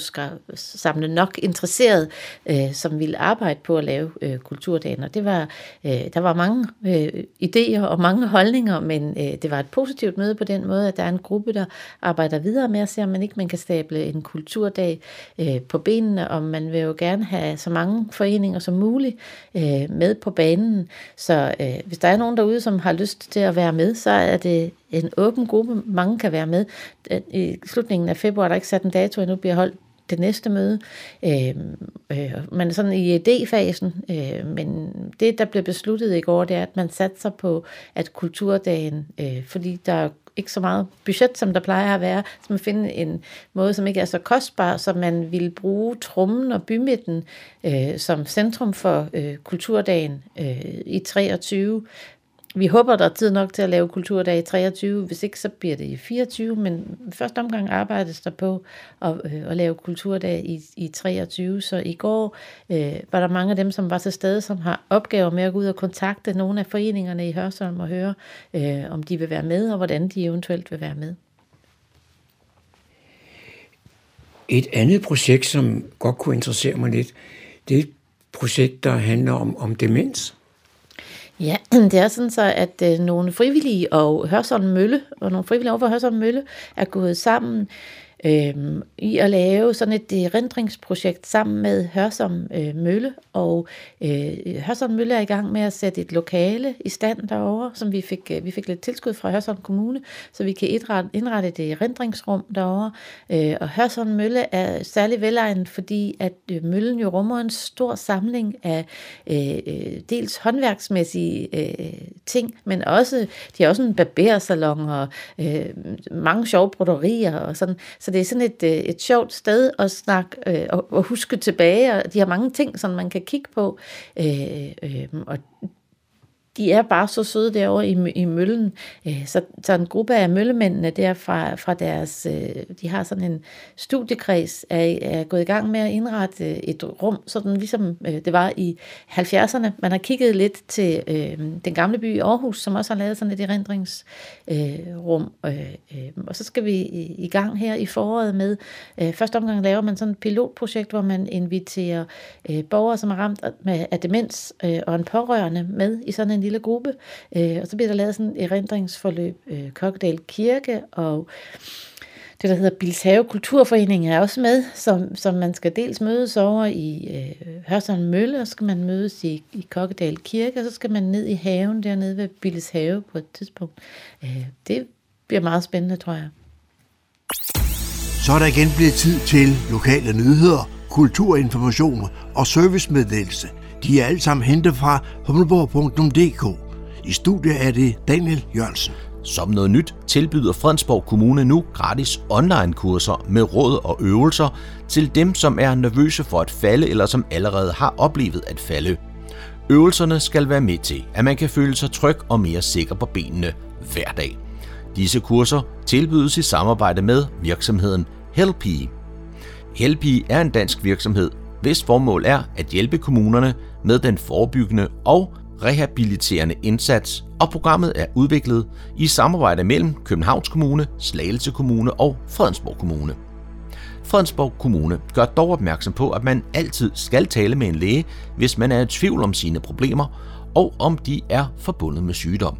samle nok interesserede, øh, som ville arbejde på at lave øh, Kulturdagen. Og det var, øh, der var mange øh, idéer og mange holdninger, men øh, det var et positivt møde på den måde, at der er en gruppe, der arbejder videre med at se, om man ikke man kan stable en kulturdag øh, på benene, og man vil jo gerne have så mange foreninger som muligt øh, med på banen. Så øh, hvis der er nogen derude, som har lyst til at være med, så er det en åben gruppe. Mange kan være med. I slutningen af februar er der ikke sat en dato endnu, bliver holdt det næste møde. Øh, øh, man er sådan i idéfasen, øh, men det, der blev besluttet i går, det er, at man satser på, at kulturdagen, øh, fordi der er ikke så meget budget, som der plejer at være, så man finder en måde, som ikke er så kostbar, så man vil bruge trummen og bymidten øh, som centrum for øh, kulturdagen øh, i 23 vi håber, der er tid nok til at lave kulturdag i 23. Hvis ikke, så bliver det i 24. Men første omgang arbejdes der på at, øh, at lave kulturdag i, i 23. Så i går øh, var der mange af dem, som var til stede, som har opgaver med at gå ud og kontakte nogle af foreningerne i Hørsholm og høre, øh, om de vil være med, og hvordan de eventuelt vil være med. Et andet projekt, som godt kunne interessere mig lidt, det er et projekt, der handler om, om demens. Ja, det er sådan så, at øh, nogle frivillige og Hørsholm Mølle, og nogle frivillige over for Hørsholm Mølle, er gået sammen øh, i at lave sådan et øh, erindringsprojekt sammen med Hørsom øh, Mølle, og øh, Hørsom Mølle er i gang med at sætte et lokale i stand derovre, som vi fik, øh, vi fik lidt tilskud fra Hørsom Kommune, så vi kan indrette, indrette det erindringsrum derovre, øh, og Hørsom Mølle er særlig velegnet, fordi at øh, Møllen jo rummer en stor samling af øh, øh dels håndværksmæssige øh, ting, men også, de har også en barbersalon og øh, mange sjove broderier og sådan, så det er sådan et, øh, et sjovt sted at snakke øh, og, og huske tilbage, og de har mange ting, som man kan kigge på. Øh, øh, og de er bare så søde derovre i, i møllen. Øh, så, så en gruppe af møllemændene der fra, fra deres, øh, de har sådan en studiekreds, er, er gået i gang med at indrette øh, et rum, sådan ligesom det var i 70'erne. Man har kigget lidt til øh, den gamle by i Aarhus, som også har lavet sådan et erindringsrum. Øh, øh, og så skal vi i, i gang her i foråret med, øh, første omgang laver man sådan et pilotprojekt, hvor man inviterer øh, borgere, som er ramt med, af demens øh, og en pårørende med i sådan en lille gruppe, øh, og så bliver der lavet sådan et erindringsforløb. Øh, Kokkedal Kirke og det, der hedder Bilshave Kulturforening er også med, som, som man skal dels mødes over i øh, Hørsholm Mølle, og så skal man mødes i, i Kokkedal Kirke, og så skal man ned i haven dernede ved Bilshave på et tidspunkt. Øh, det bliver meget spændende, tror jeg. Så er der igen blevet tid til lokale nyheder, kulturinformation og servicemeddelelse – de er alle sammen hentet fra humleborg.dk. I studiet er det Daniel Jørgensen. Som noget nyt tilbyder Fredensborg Kommune nu gratis online-kurser med råd og øvelser til dem, som er nervøse for at falde eller som allerede har oplevet at falde. Øvelserne skal være med til, at man kan føle sig tryg og mere sikker på benene hver dag. Disse kurser tilbydes i samarbejde med virksomheden Helpi. Helpi er en dansk virksomhed, hvis formål er at hjælpe kommunerne med den forebyggende og rehabiliterende indsats, og programmet er udviklet i samarbejde mellem Københavns Kommune, Slagelse Kommune og Fredensborg Kommune. Fredensborg Kommune gør dog opmærksom på, at man altid skal tale med en læge, hvis man er i tvivl om sine problemer, og om de er forbundet med sygdom.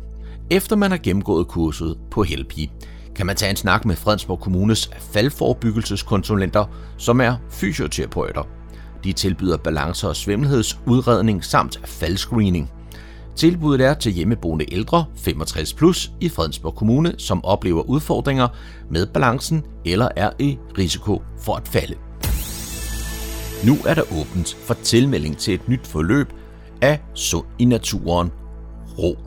Efter man har gennemgået kurset på Helpi, kan man tage en snak med Fredensborg Kommunes faldforebyggelseskonsulenter, som er fysioterapeuter de tilbyder balancer og svimmelhedsudredning samt faldscreening. Tilbuddet er til hjemmeboende ældre 65 plus i Fredensborg Kommune, som oplever udfordringer med balancen eller er i risiko for at falde. Nu er der åbent for tilmelding til et nyt forløb af Sund i Naturen Ro.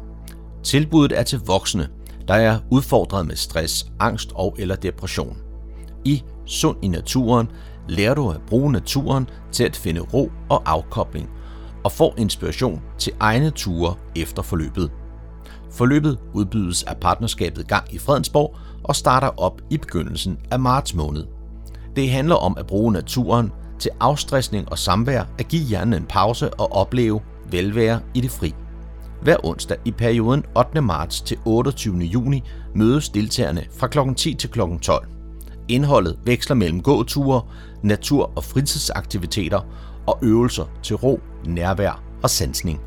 Tilbuddet er til voksne, der er udfordret med stress, angst og eller depression. I Sund i Naturen lærer du at bruge naturen til at finde ro og afkobling, og får inspiration til egne ture efter forløbet. Forløbet udbydes af partnerskabet Gang i Fredensborg og starter op i begyndelsen af marts måned. Det handler om at bruge naturen til afstressning og samvær, at give hjernen en pause og opleve velvære i det fri. Hver onsdag i perioden 8. marts til 28. juni mødes deltagerne fra kl. 10 til kl. 12. Indholdet veksler mellem gåture, natur- og fritidsaktiviteter og øvelser til ro, nærvær og sansning.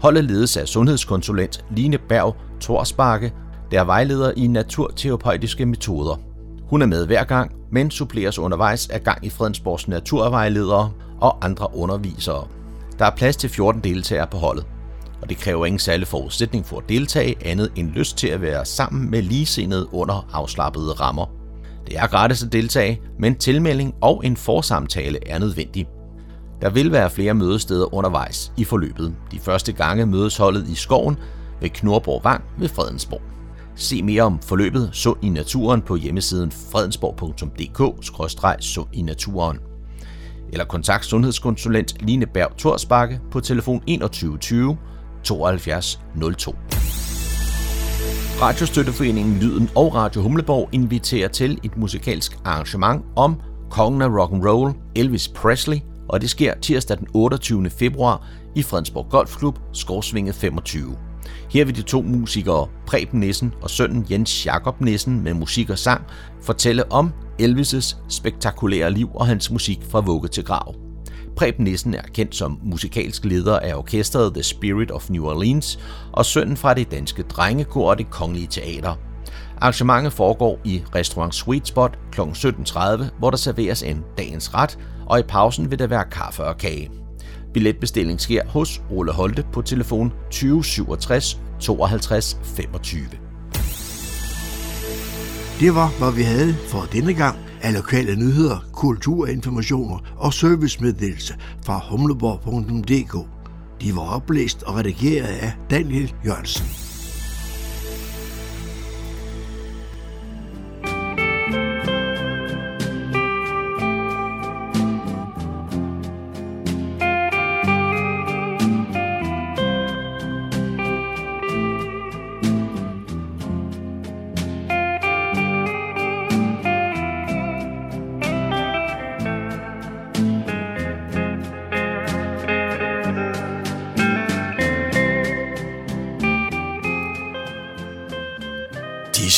Holdet ledes af sundhedskonsulent Line Berg Torsbakke, der er vejleder i naturterapeutiske metoder. Hun er med hver gang, men suppleres undervejs af gang i Fredensborgs naturvejledere og andre undervisere. Der er plads til 14 deltagere på holdet, og det kræver ingen særlig forudsætning for at deltage andet end lyst til at være sammen med ligesindede under afslappede rammer. Det er gratis at deltage, men tilmelding og en forsamtale er nødvendig. Der vil være flere mødesteder undervejs i forløbet. De første gange mødes holdet i skoven ved Knorborg Vang ved Fredensborg. Se mere om forløbet Sund i naturen på hjemmesiden fredensborg.dk-sund i naturen. Eller kontakt sundhedskonsulent Line Berg Torsbakke på telefon 21 20 72 02. Radiostøtteforeningen Lyden og Radio Humleborg inviterer til et musikalsk arrangement om kongen af rock and roll Elvis Presley, og det sker tirsdag den 28. februar i Fredensborg Golfklub, Skorsvinget 25. Her vil de to musikere, Preben Nissen og sønnen Jens Jakob Nissen med musik og sang, fortælle om Elvis' spektakulære liv og hans musik fra vugge til grav. Preben Nissen er kendt som musikalsk leder af orkestret The Spirit of New Orleans og sønnen fra det danske drengekor og det kongelige teater. Arrangementet foregår i restaurant Sweet Spot kl. 17.30, hvor der serveres en dagens ret, og i pausen vil der være kaffe og kage. Billetbestilling sker hos Ole Holte på telefon 2067 52 25. Det var, hvad vi havde for denne gang af lokale nyheder, kulturinformationer og servicemeddelelse fra humleborg.dk. De var oplæst og redigeret af Daniel Jørgensen.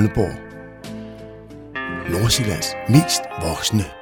Gamleborg. Nordsjællands mest voksne.